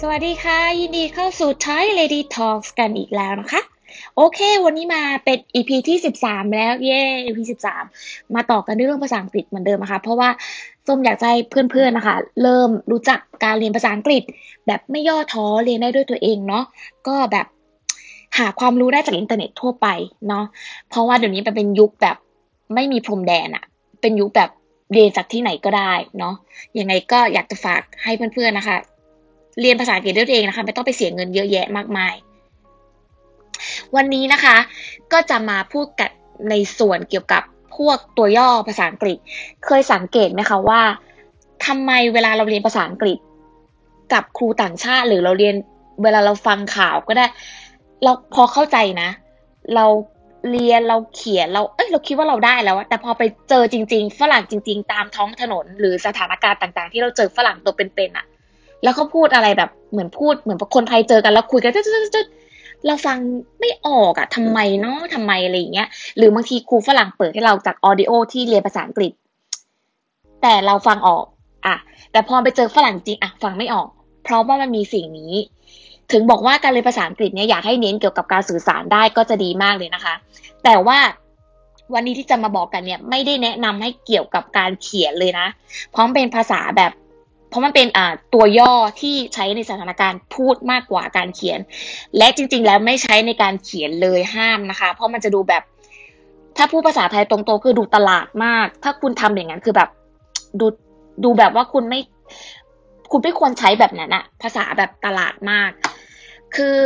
สวัสดีค่ะ ยินดีเข้าสู่ Thai Lady Talks กันอีกแล้วนะคะ โอเค วันนี้มาเป็น EP ที่ 13 แล้ว เย้ EP 13 มาต่อกันด้วยเรื่องภาษาอังกฤษเหมือนเดิมนะคะ เพราะว่าส้มอยากให้เพื่อนๆนะคะ เริ่มรู้จักการเรียนภาษาอังกฤษ แบบไม่ย่อท้อเรียนได้ด้วยตัวเองเนาะก็แบบหาความรู้ได้จากอินเทอร์เน็ตทั่วไปเนาะเพราะว่าเดี๋ยวนี้มันเป็นยุคแบบไม่มีพรมแดนอะเป็นยุคแบบ เรียนจากที่ไหนก็ได้เนาะยังไงก็อยากจะฝากให้เพื่อนๆนะคะ เรียนภาษาอังกฤษด้วยตัวเองนะคะ ไม่ต้องไปเสียเงินเยอะแยะมากมาย วันนี้นะคะ ก็จะมาพูดกันในส่วนเกี่ยวกับพวกตัวย่อภาษาอังกฤษ เคยสังเกตไหมคะว่าทำไมเวลาเราเรียนภาษาอังกฤษ กับครูต่างชาติ หรือเราเรียนเวลาเราฟังข่าวก็ได้ เราพอเข้าใจนะ เรา เรียนเราเขียนเราเอ้ยเราคิดว่าเราได้แล้วแต่พอไปเจอจริง ๆ ฝรั่งจริง ๆ ตามท้องถนน หรือสถานการณ์ต่าง ๆ ที่เราเจอฝรั่งตัวเป็นๆอะแล้วเขาพูดอะไรแบบเหมือนพูดเหมือนคนไทยเจอกันแล้วคุยกันจุดเราฟังไม่ออกอะทำไมเนาะทำไมอะไรอย่างเงี้ย หรือบางทีครูฝรั่งเปิดให้เราจากออดิโอที่เรียนภาษาอังกฤษ แต่เราฟังออกอะแต่พอไปเจอฝรั่งจริงอะฟังไม่ออก เพราะว่ามันมีสิ่งนี้ ถึงบอกว่าการเรียนภาษาอังกฤษเนี่ยอยากให้เน้นเกี่ยวกับการสื่อสารได้ก็จะดีมากเลยนะคะ แต่ว่าวันนี้ที่จะมาบอกกันเนี่ยไม่ได้แนะนำให้เกี่ยวกับการเขียนเลยนะ เพราะมันเป็นภาษาแบบ เพราะมันเป็นอ่าตัวย่อที่ใช้ในสถานการณ์พูดมากกว่าการเขียน และจริง ๆ แล้วไม่ใช้ในการเขียนเลยห้ามนะคะ เพราะมันจะดูแบบ ถ้าพูดภาษาไทยตรงๆคือดูตลาดมาก ถ้าคุณทำอย่างนั้นคือแบบดูดูแบบว่าคุณไม่ คุณไม่ควรใช้แบบนั้นอะภาษาแบบตลาดมาก คือ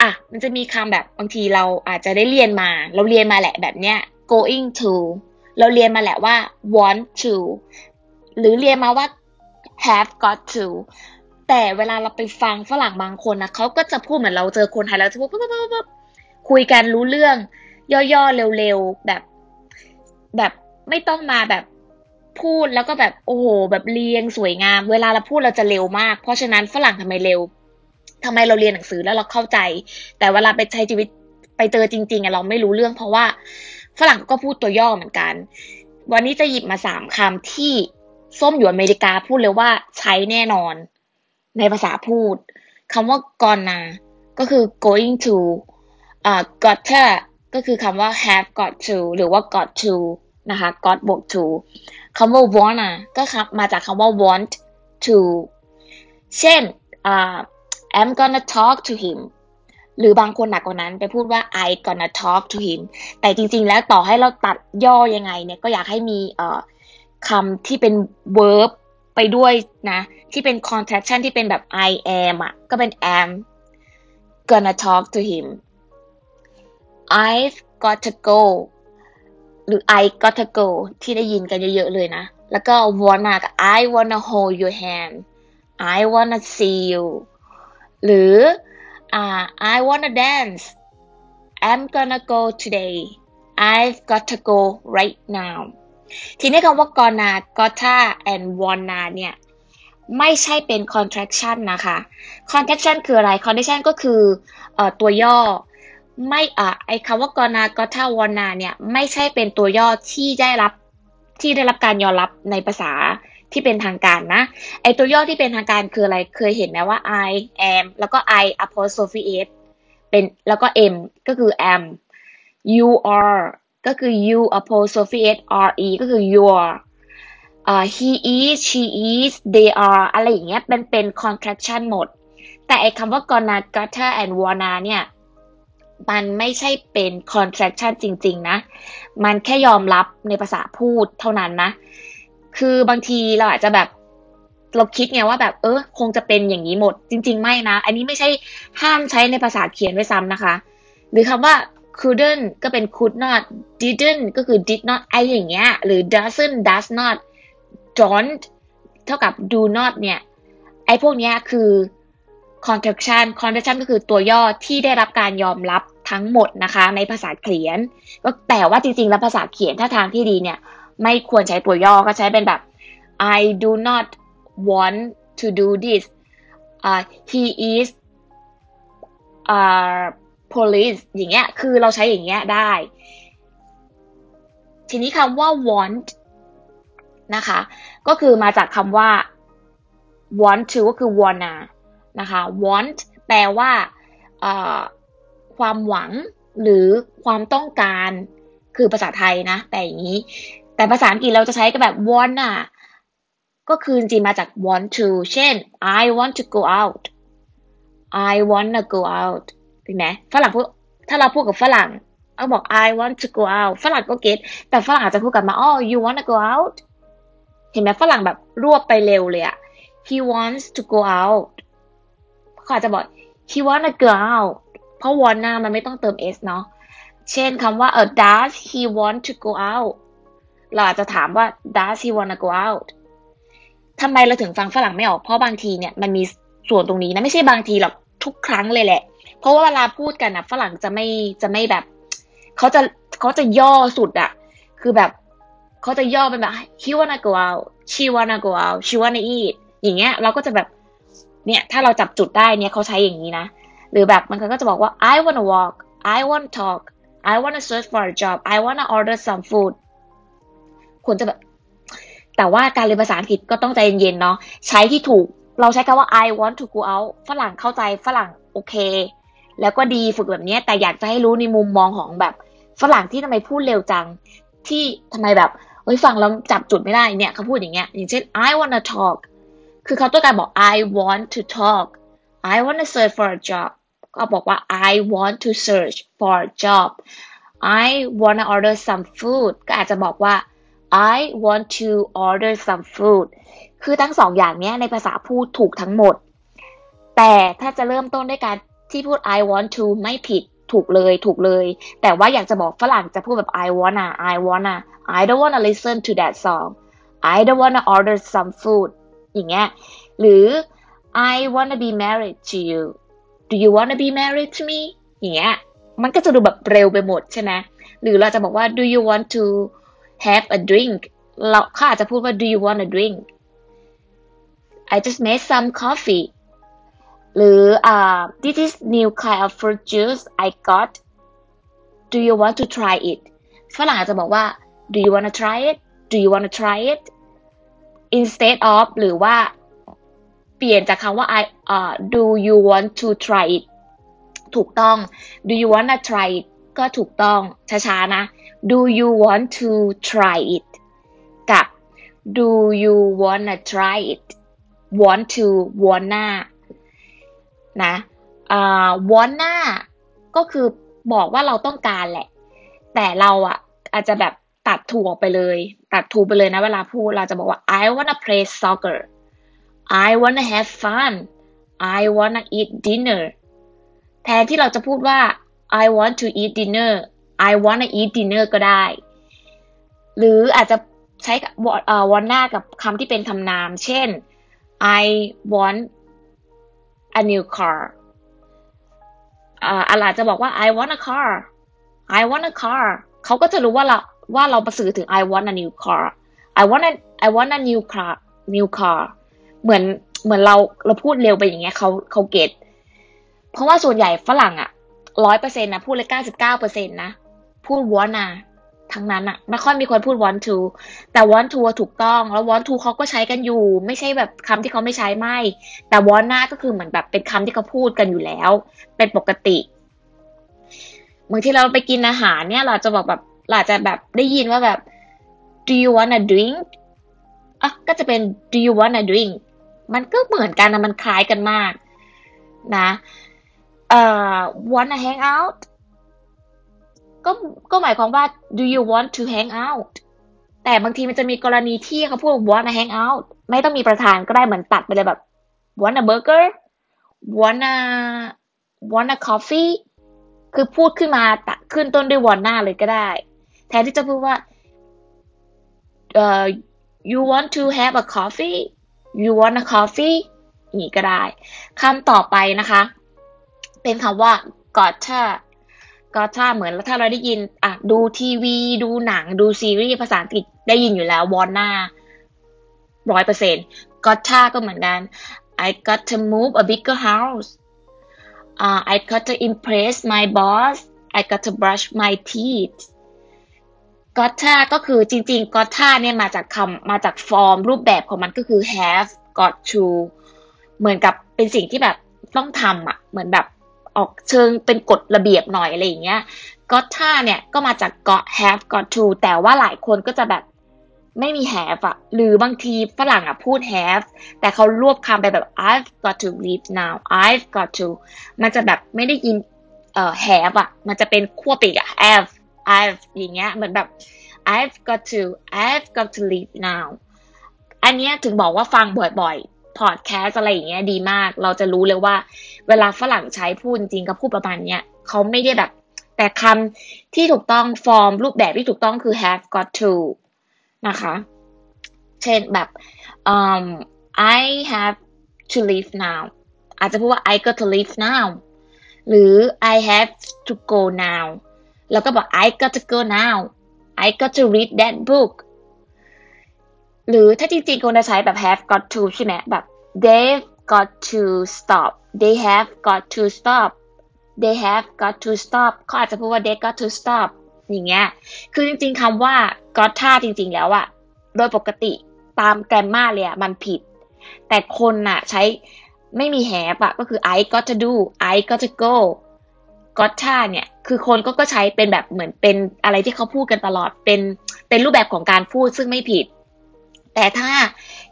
อะมันจะมีคำแบบบางทีเราอาจจะได้เรียนมา เราเรียนมาแหละแบบเนี้ย going to เราเรียนมาแหละว่า want to หรือเรียนมาว่า have got to แต่เวลาเราไปฟังฝรั่งบางคนนะเขาก็จะพูดเหมือนเราเจอคนไทยแล้วจะพูดปุ๊บปุ๊บคุยกันรู้เรื่อง ย่อๆเร็วๆแบบ แบบไม่ต้องมาแบบพูดแล้วก็แบบโอ้โห แบบเรียงสวยงาม เวลาเราพูดเราจะเร็วมาก เพราะฉะนั้นฝรั่งทำไมเร็ว ทำไมเราเรียนหนังสือแล้วเราเข้าใจ แต่เวลาไปใช้ชีวิตไปเจอจริงๆอะเราไม่รู้เรื่องเพราะว่าฝรั่งก็พูดตัวย่อเหมือนกัน วันนี้จะหยิบมาสามคำที่ส้มอยู่อเมริกาพูดเลยว่าใช้แน่นอน ในภาษาพูดคำว่า gonna ก็คือ going to อ่า gotta ก็คือคำว่า have got to หรือว่า got to นะคะ got บวก to คำว่า wanna ก็มาจากคำว่า want to เช่นอ่า I'm gonna talk to him หรือบางคนหนักกว่านั้นไปพูดว่า I gonna talk to him แต่จริง ๆ แล้วต่อให้เราตัดย่อยังไงเนี่ยก็อยากให้มีเอ่อคำที่เป็น verb ไปด้วยนะ ที่เป็น contraction ที่เป็นแบบ I am อะ ก็เป็น am gonna talk to him I've got to go หรือ I got to go ที่ได้ยินกันเยอะ ๆ เลยนะ แล้วก็ wanna I wanna hold your hand I wanna see you หรือ uh, I wanna dance I'm gonna go today I've got to go right now ทีนี้คำว่า gonna gotta and wanna เนี่ย ไม่ใช่เป็น contraction นะคะ contraction คืออะไร contraction ก็คืออตัวย่อไม่อะไอคำว่า gonna gotta wanna เนี่ย ไม่ใช่เป็นตัวย่อที่ได้รับที่ได้รับการยอมรับในภาษา ที่เป็นทางการนะ ไอตัวย่อที่เป็นทางการคืออะไร เคยเห็นไหมว่า I am แล้วก็ I apostrophe s เป็นแล้วก็ m ก็คือ am you are ก็คือ you apostrophe s re ก็คือ your อ่า he is she is they are อะไรอย่างเงี้ยเป็นเป็น contraction หมด แต่ไอคำว่า gonna gotta and wanna เนี่ยมันไม่ใช่เป็น contraction จริง ๆ นะ มันแค่ยอมรับในภาษาพูดเท่านั้นนะ คือบางทีเราอาจจะแบบเราคิดไงว่าแบบเออคงจะเป็นอย่างนี้หมด จริง ๆ ไม่นะ อันนี้ไม่ใช่ห้ามใช้ในภาษาเขียนด้วยซ้ำนะคะ หรือคำว่า couldn't ก็เป็น could not didn't ก็คือ did not ไออย่างเงี้ย หรือ doesn't does not don't เท่ากับ do not เนี่ย ไอพวกเนี้ยคือ contraction contraction ก็คือตัวย่อที่ได้รับการยอมรับทั้งหมดนะคะ ในภาษาเขียน ก็แต่ว่าจริงๆ แล้วภาษาเขียนถ้าทางที่ดีเนี่ย ไม่ควรใช้ตัวย่อก็ใช้เป็นแบบ I do not want to do this uh, he is uh, police อย่างเงี้ย คือเราใช้อย่างเงี้ยได้ ทีนี้คำว่า want นะคะ ก็คือมาจากคำว่า want to ก็คือ wanna นะคะ want แปลว่าความหวังหรือความต้องการ คือภาษาไทยนะ แต่อย่างนี้ แต่ภาษาอังกฤษเราจะใช้ก็แบบ want อะก็คือจริงมาจาก want to เช่น I want to go out I wanna go out เห็นไหมฝรั่งพูดถ้าเราพูดกับฝรั่งเขาบอก I want to go out ฝรั่งก็เก็ตแต่ฝรั่งอาจจะพูดกลับมาอ๋อ you wanna go out เห็นไหมฝรั่งแบบรวบไปเร็วเลยอะ he wants to go out เขาอาจจะบอก he wanna go out เพราะ wanna มันไม่ต้องเติม s เนาะ เช่นคำว่าเออ does he want to go out เราอาจจะถามว่า does he wanna go out ทำไมเราถึงฟังฝรั่งไม่ออก เพราะบางทีเนี่ยมันมีส่วนตรงนี้นะไม่ใช่บางทีหรอกทุกครั้งเลยแหละ เพราะว่าเวลาพูดกันนะฝรั่งจะไม่จะไม่แบบเขาจะเขาจะย่อสุดอะคือแบบเขาจะย่อเป็นแบบ he wanna go out she wanna go out she wanna eat อย่างเงี้ยเราก็จะแบบเนี่ยถ้าเราจับจุดได้เนี่ยเขาใช้อย่างนี้นะ หรือแบบมันก็จะบอกว่า I wanna walk I wanna talk I wanna search for a job I wanna order some food ควรจะแบบ แต่ว่าการเรียนภาษาอังกฤษก็ต้องใจเย็นๆเนาะใช้ที่ถูก เราใช้คำว่า I want to go out ฝรั่งเข้าใจฝรั่งโอเค แล้วก็ดีฝึกแบบนี้แต่อยากจะให้รู้ในมุมมองของแบบฝรั่งที่ทำไมพูดเร็วจัง ที่ทำไมแบบเฮ้ยฟังแล้วจับจุดไม่ได้เนี่ยเขาพูดอย่างเงี้ยอย่างเช่น I wanna talk คือเขาต้องการบอก I want to talk I wanna search for a job ก็บอกว่า I want to search for a job I wanna order some food ก็อาจจะบอกว่า I want to order some food คือทั้งสองอย่างนี้ในภาษาพูดถูกทั้งหมด แต่ถ้าจะเริ่มต้นด้วยการที่พูด I want to ไม่ผิดถูกเลยถูกเลย แต่ว่าอยากจะบอกฝรั่งจะพูดแบบ I wanna I wanna I don't wanna listen to that song I don't wanna order some food อย่างเงี้ยหรือ I wanna be married to you Do you wanna be married to me อย่างเงี้ยมันก็จะดูแบบเร็วไปหมดใช่ไหมหรือเราจะบอกว่า Do you want to have a drink เราเขาอาจจะพูดว่า Do you want a drink I just made some coffee หรือ uh, this is new kind of fruit juice I got do you want to try it ฝรั่งอาจจะบอกว่า do you want to try it do you want to try it instead of หรือว่า เปลี่ยนจากคำว่า I uh, do you want to try it ถูกต้อง do you want to try it ก็ถูกต้อง ช้าๆ นะ do you want to try it กับ do you wanna try it want to wanna นะอ่า wanna ก็คือบอกว่าเราต้องการแหละ แต่เราอะอาจจะแบบตัดถูออกไปเลย ตัดถูกไปเลยนะเวลาพูดเราจะบอกว่า I wanna play soccer I wanna have fun I wanna eat dinner แทนที่เราจะพูดว่า I want to eat dinner I wanna eat dinner ก็ได้ หรืออาจจะใช้วอนหน้ากับคำที่เป็นคำนาม เช่น I want a new car อาอาจจะบอกว่า I want a car I want a car เขาก็จะรู้ว่าเราว่าเราประสื่อถึง I want a new car I want a I want a new car new car เหมือนเหมือนเราเราพูดเร็วไปอย่างเงี้ยเขาเขาเก็ตเพราะว่าส่วนใหญ่ฝรั่งอะ ร้อยเปอร์เซ็นต์นะพูดเลยเก้าสิบเก้าเปอร์เซ็นต์นะ พูด want นะทั้งนั้นอะไม่ค่อยมีคนพูด want to แต่ want to ถูกต้อง แล้ว want to เขาก็ใช้กันอยู่ ไม่ใช่แบบคำที่เขาไม่ใช้ไม่ แต่ want หน้าก็คือเหมือนแบบเป็นคำที่เขาพูดกันอยู่แล้ว เป็นปกติบางทีเราไปกินอาหารเนี่ย เราจะบอกแบบเราจะแบบได้ยินว่าแบบ do you want a drink อะก็จะเป็น do you want a drink มันก็เหมือนกันนะมันคล้ายกันมาก นะ เอ่อ wanna hang out ก็ก็หมายความว่า do you want to hang out แต่บางทีมันจะมีกรณีที่เขาพูด wanna hang out ไม่ต้องมีประธานก็ได้เหมือนตัดไปเลยแบบ wanna burger wanna wanna coffee คือพูดขึ้นมาตัดขึ้นต้นด้วย wanna เลยก็ได้ แทนที่จะพูดว่า uh, you want to have a coffee you want a coffee นี่ก็ได้คำต่อไปนะคะ เป็นคำว่า gotta ก็ถ้าเหมือนถ้าเราได้ยินอะดูทีวี ดูหนังดูซีรีส์ภาษาอังกฤษได้ยินอยู่แล้ววอนหน้าร้อยเปอร์เซ็นต์ก็ถ้าก็เหมือนกัน I got to move a bigger house uh, I got to impress my boss I got to brush my teeth gotta ก็คือจริงๆ gotta เนี่ยมาจากคำมาจากฟอร์มรูปแบบของมันก็คือ have got to เหมือนกับเป็นสิ่งที่แบบต้องทำอะเหมือนแบบ ออกเชิงเป็นกฎระเบียบหน่อยอะไรอย่างเงี้ย gotta เนี่ยก็มาจาก got have got to แต่ว่าหลายคนก็จะแบบไม่มี have อะหรือบางทีฝรั่งอะพูด have แต่เขารวบคำไปแบบ I've got to leave now I've got to มันจะแบบไม่ได้ยินเอ่อ have อะมันจะเป็นควบปีกอะ have I've อย่างเงี้ยเหมือนแบบ I've got to I've got to leave now อันเนี้ยถึงบอกว่าฟังบ่อยๆ พอดแคสอะไรอย่างเงี้ยดีมาก เราจะรู้เลยว่า เวลาฝรั่งใช้พูดจริงกับพูดประมาณเนี้ยเขาไม่ได้แบบ แต่คำที่ถูกต้องฟอร์มรูปแบบที่ถูกต้องคือ have got to นะคะ เช่นแบบ um I have to leave now อาจจะพูดว่า I got to leave now หรือ I have to go now แล้วก็บอก I got to go now I got to read that book หรือถ้าจริงๆคนจะใช้แบบ have got to ใช่ไหมแบบ they've got to stop they have got to stop they have got to stop เขาอาจจะพูดว่า they got to stop อย่างเงี้ย คือจริงๆคำว่า got ท่าจริงๆแล้วอะโดยปกติตามแกรมมาเลยอะมันผิด แต่คนน่ะใช้ไม่มี have อะก็คือ I got to do I got to go got ท่าเนี่ย คือคนก็ก็ใช้เป็นแบบเหมือนเป็นอะไรที่เขาพูดกันตลอดเป็นเป็นรูปแบบของการพูดซึ่งไม่ผิด แต่ถ้า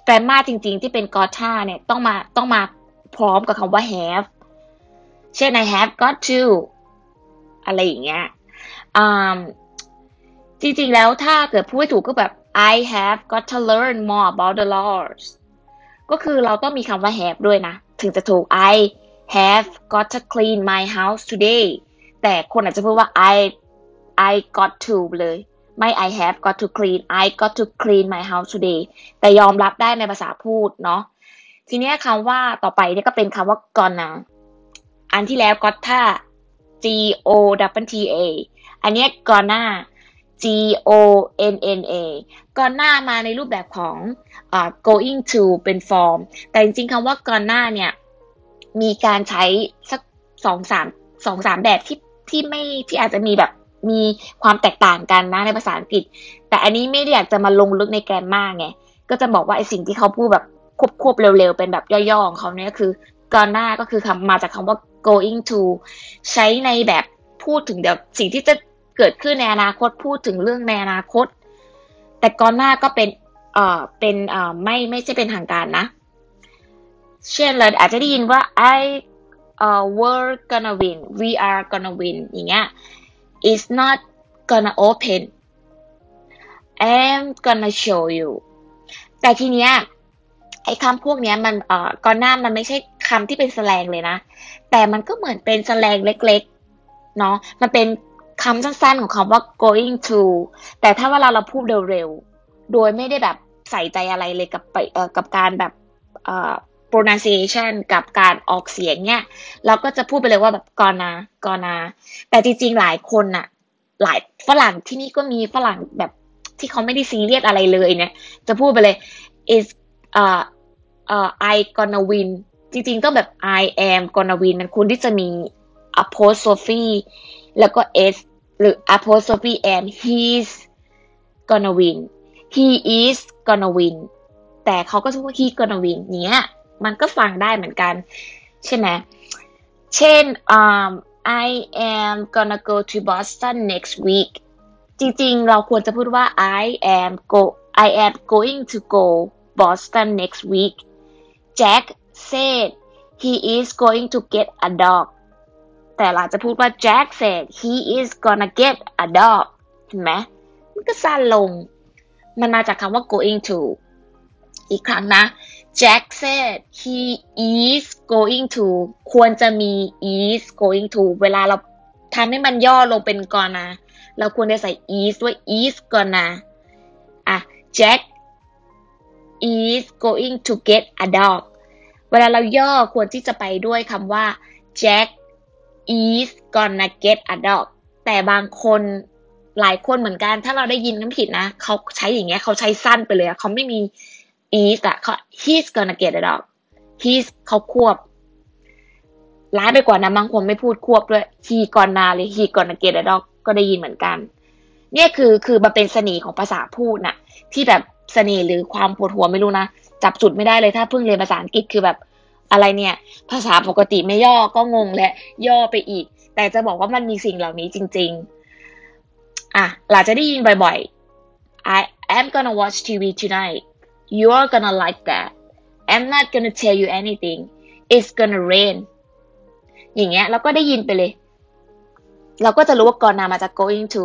แกรมมาจริง ๆ ที่เป็น got ท่าเนี่ยต้องมาต้องมาพร้อมกับคำว่า have เช่น I have got to อะไรอย่างเงี้ยจริง ๆ แล้วถ้าเกิดพูดถูกก็แบบ I have got to learn more about the laws ก็คือเราต้องมีคำว่า have ด้วยนะ ถึงจะถูก I have got to clean my house today แต่คนอาจจะพูดว่า I I got to เลย ไม่ I have got to clean I got to clean my house today แต่ยอมรับได้ในภาษาพูดเนาะทีนี้คำว่าต่อไปเนี่ยก็เป็นคำว่า gonna อันที่แล้ว gotta G O W T A อันนี้ gonna G O N N A ก่อนหน้ามาในรูปแบบของอ going to เป็นฟอร์มแต่จริงๆคำว่าก่อนหน้าเนี่ย มีการใช้สักสองสามสองสามแบบที่ที่ไม่ที่อาจจะมีแบบ มีความแตกต่างกันนะในภาษาอังกฤษ แต่อันนี้ไม่ได้อยากจะมาลงลึกในแกรมมาไงก็จะบอกว่าไอสิ่งที่เขาพูดแบบควบๆเร็วๆ เป็นแบบย่อๆของเขาเนี่ยคือก่อนหน้าก็คือคำมาจากคำว่า going to ใช้ในแบบพูดถึงเดี๋ยวสิ่งที่จะเกิดขึ้นในอนาคตพูดถึงเรื่องในอนาคต แต่ก่อนหน้าก็เป็นเอ่อเป็นเอ่อไม่ไม่ใช่เป็นทางการนะ เช่นเราอาจจะได้ยินว่า I uh, we're gonna win we are gonna win อย่างเงี้ย is not gonna open I'm gonna show you แต่ทีเนี้ยไอ้คำพวกเนี้ยมันเอ่อก่อนหน้ามันไม่ใช่คำที่เป็นแสลงเลยนะ แต่มันก็เหมือนเป็นแสลงเล็กๆเนาะมันเป็นคำสั้นๆของคำว่า going to แต่ถ้าเวลาเราพูดเร็วๆโดยไม่ได้แบบใส่ใจอะไรเลยกับไปเอ่อกับการแบบเอ่อ pronunciation กับการออกเสียงเนี่ย เราก็จะพูดไปเลยว่าแบบกอนา กอนา แต่จริงๆ หลายคนน่ะหลายฝรั่งที่นี่ก็มีฝรั่งแบบที่เขาไม่ได้ซีเรียสอะไรเลยเนี่ย จะพูดไปเลย is เอ่อเอ่อ I gonna win จริงๆ ต้องแบบ I am gonna win มันควรที่จะมี apostrophe แล้วก็ s หรือ apostrophe and he's gonna win he is gonna win แต่เขาก็พูดว่า he gonna win เนี้ย มันก็ฟังได้เหมือนกัน ใช่ไหมเช่น um, I am gonna go to Boston next week จริงๆ เราควรจะพูดว่า I am go I am going to go Boston next week Jack said he is going to get a dog แต่เราจะพูดว่า Jack said he is gonna get a dog เห็นไหมมันก็สั้นลง มันมาจากคำว่า going to อีกครั้งนะ Jack said he is going to ควรจะมี is going to เวลาเราทำให้มันย่อลงเป็นกอนนะเราควรจะใส่ is ด้วย is ก่อนนะอะ Jack is going to get a dog เวลาเราย่อควรที่จะไปด้วยคำว่า Jack is gonna get a dog แต่บางคนหลายคนเหมือนกัน ถ้าเราได้ยินน้ำผิดนะ เขาใช้อย่างเงี้ยเขาใช้สั้นไปเลยเขาไม่มี is อะเขา he's gonna get a dog he's เขาควบ ร้ายไปกว่านะบางคนไม่พูดควบด้วย he gonna เลย he gonna get a dog ก็ได้ยินเหมือนกัน เนี่ยคือคือมันเป็นเสน่ห์ของภาษาพูดน่ะ ที่แบบเสน่ห์หรือความปวดหัวไม่รู้นะ จับจุดไม่ได้เลยถ้าเพิ่งเรียนภาษาอังกฤษคือแบบอะไรเนี่ย ภาษาปกติไม่ย่อก็งงและย่อไปอีก แต่จะบอกว่ามันมีสิ่งเหล่านี้จริง ๆ อะหลาจะได้ยินบ่อยๆ I am gonna watch TV tonight you're gonna like that I'm not gonna tell you anything it's gonna rain อย่างเงี้ยเราก็ได้ยินไปเลย เราก็จะรู้ว่าก่อนนามาจาก going to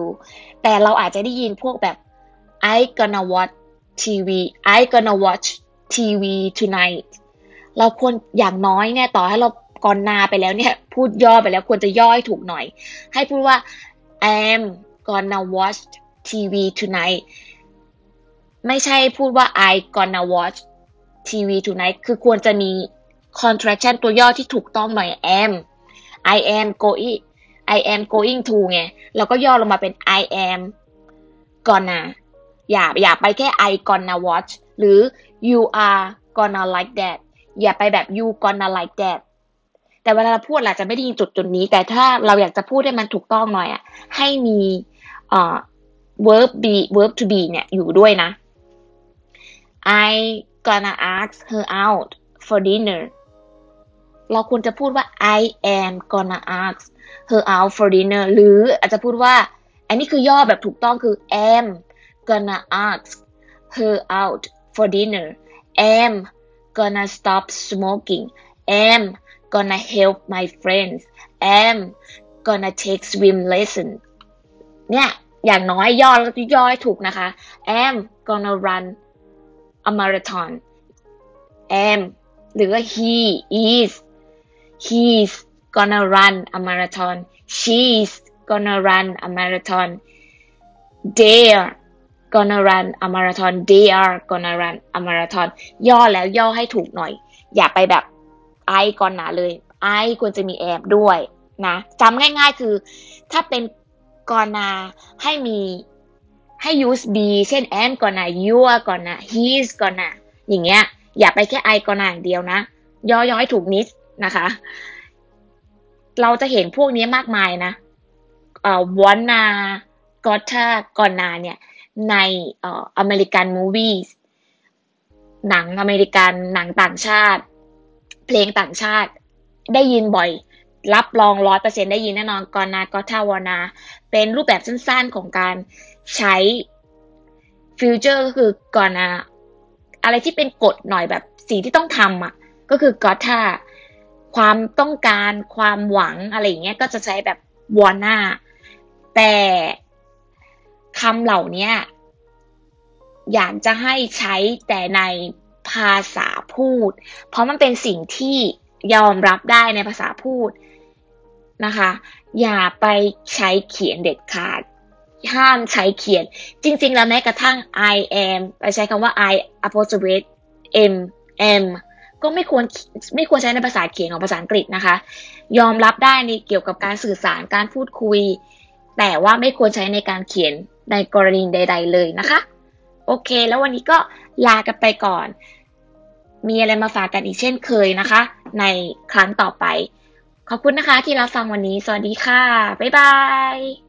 แต่เราอาจจะได้ยินพวกแบบ I gonna watch TV I gonna watch TV tonight เราควรอย่างน้อยเนี่ยต่อให้เราก่อนนาไปแล้วเนี่ย พูดย่อไปแล้วควรจะย่อให้ถูกหน่อย ให้พูดว่า I'm gonna watch TV tonight ไม่ใช่พูดว่า I gonna watch TV tonight คือควรจะมี contraction ตัวย่อที่ถูกต้องหน่อย am I am going I am going to ไงแล้วก็ย่อลงมาเป็น I am gonna อย่าอย่าไปแค่ I gonna watch หรือ you are gonna like that อย่าไปแบบ you gonna like that แต่เวลาเราพูดเราจะไม่ได้ยินจุดจุดนี้ แต่ถ้าเราอยากจะพูดให้มันถูกต้องหน่อยอะให้มีเอ่อ verb be verb to be เนี่ยอยู่ด้วยนะ I gonna ask her out for dinner เราควรจะพูดว่า I am gonna ask her out for dinner หรืออาจจะพูดว่า อันนี้คือย่อแบบถูกต้องคือ am gonna ask her out for dinner am gonna stop smoking am gonna help my friends am gonna take swim lesson เนี่ย อย่างน้อยย่อแล้วย่อให้ถูกนะคะ am gonna run a marathon am หรือว่า he is he's gonna run a marathon she's gonna run a marathon they're gonna run a marathon they are gonna run a marathon ย่อแล้วย่อให้ถูกหน่อย อย่าไปแบบ I ก่อนหนาเลย I ควรจะมีแอบด้วยนะจำง่ายๆคือถ้าเป็นก่อนนาให้มี ให้ use be เช่น am ก่อนนา you are ก่อนนา he's ก่อนนาอย่างเงี้ย อย่าไปแค่ I ก่อนนาอย่างเดียวนะ ย่อๆให้ถูกนิดนะคะ เราจะเห็นพวกนี้มากมายนะเอ่อวอนนากอตาก่อนนาเนี่ย ในเอ่ออเมริกันมูวี่หนังอเมริกันหนังต่างชาติ เพลงต่างชาติได้ยินบ่อย รับรองร้อยเปอร์เซ็นได้ยินแน่นอนกอนา กอทาวนา เป็นรูปแบบสั้นๆของการใช้ฟิวเจอร์ก็คือกอนนะอะไรที่เป็นกฎหน่อยแบบสิ่งที่ต้องทำอะ ก็คือกอทาความต้องการความหวังอะไรอย่างเงี้ยก็จะใช้แบบวอนาแต่คำเหล่านี้อยากจะให้ใช้แต่ในภาษาพูด เพราะมันเป็นสิ่งที่ยอมรับได้ในภาษาพูด นะคะ อย่าไปใช้เขียนเด็ดขาด ห้ามใช้เขียน จริง ๆ แล้วแม้กระทั่ง I am ไปใช้คำว่า I apostrophe m m ก็ไม่ควรไม่ควรใช้ในภาษาเขียนของภาษาอังกฤษนะคะ ยอมรับได้ในเกี่ยวกับการสื่อสารการพูดคุย แต่ว่าไม่ควรใช้ในการเขียนในกรณีใด ๆ เลยนะคะ โอเค แล้ววันนี้ก็ลากันไปก่อน มีอะไรมาฝากกันอีกเช่นเคยนะคะ ในครั้งต่อไป ขอบคุณนะคะที่รับฟังวันนี้ สวัสดีค่ะ บ๊ายบาย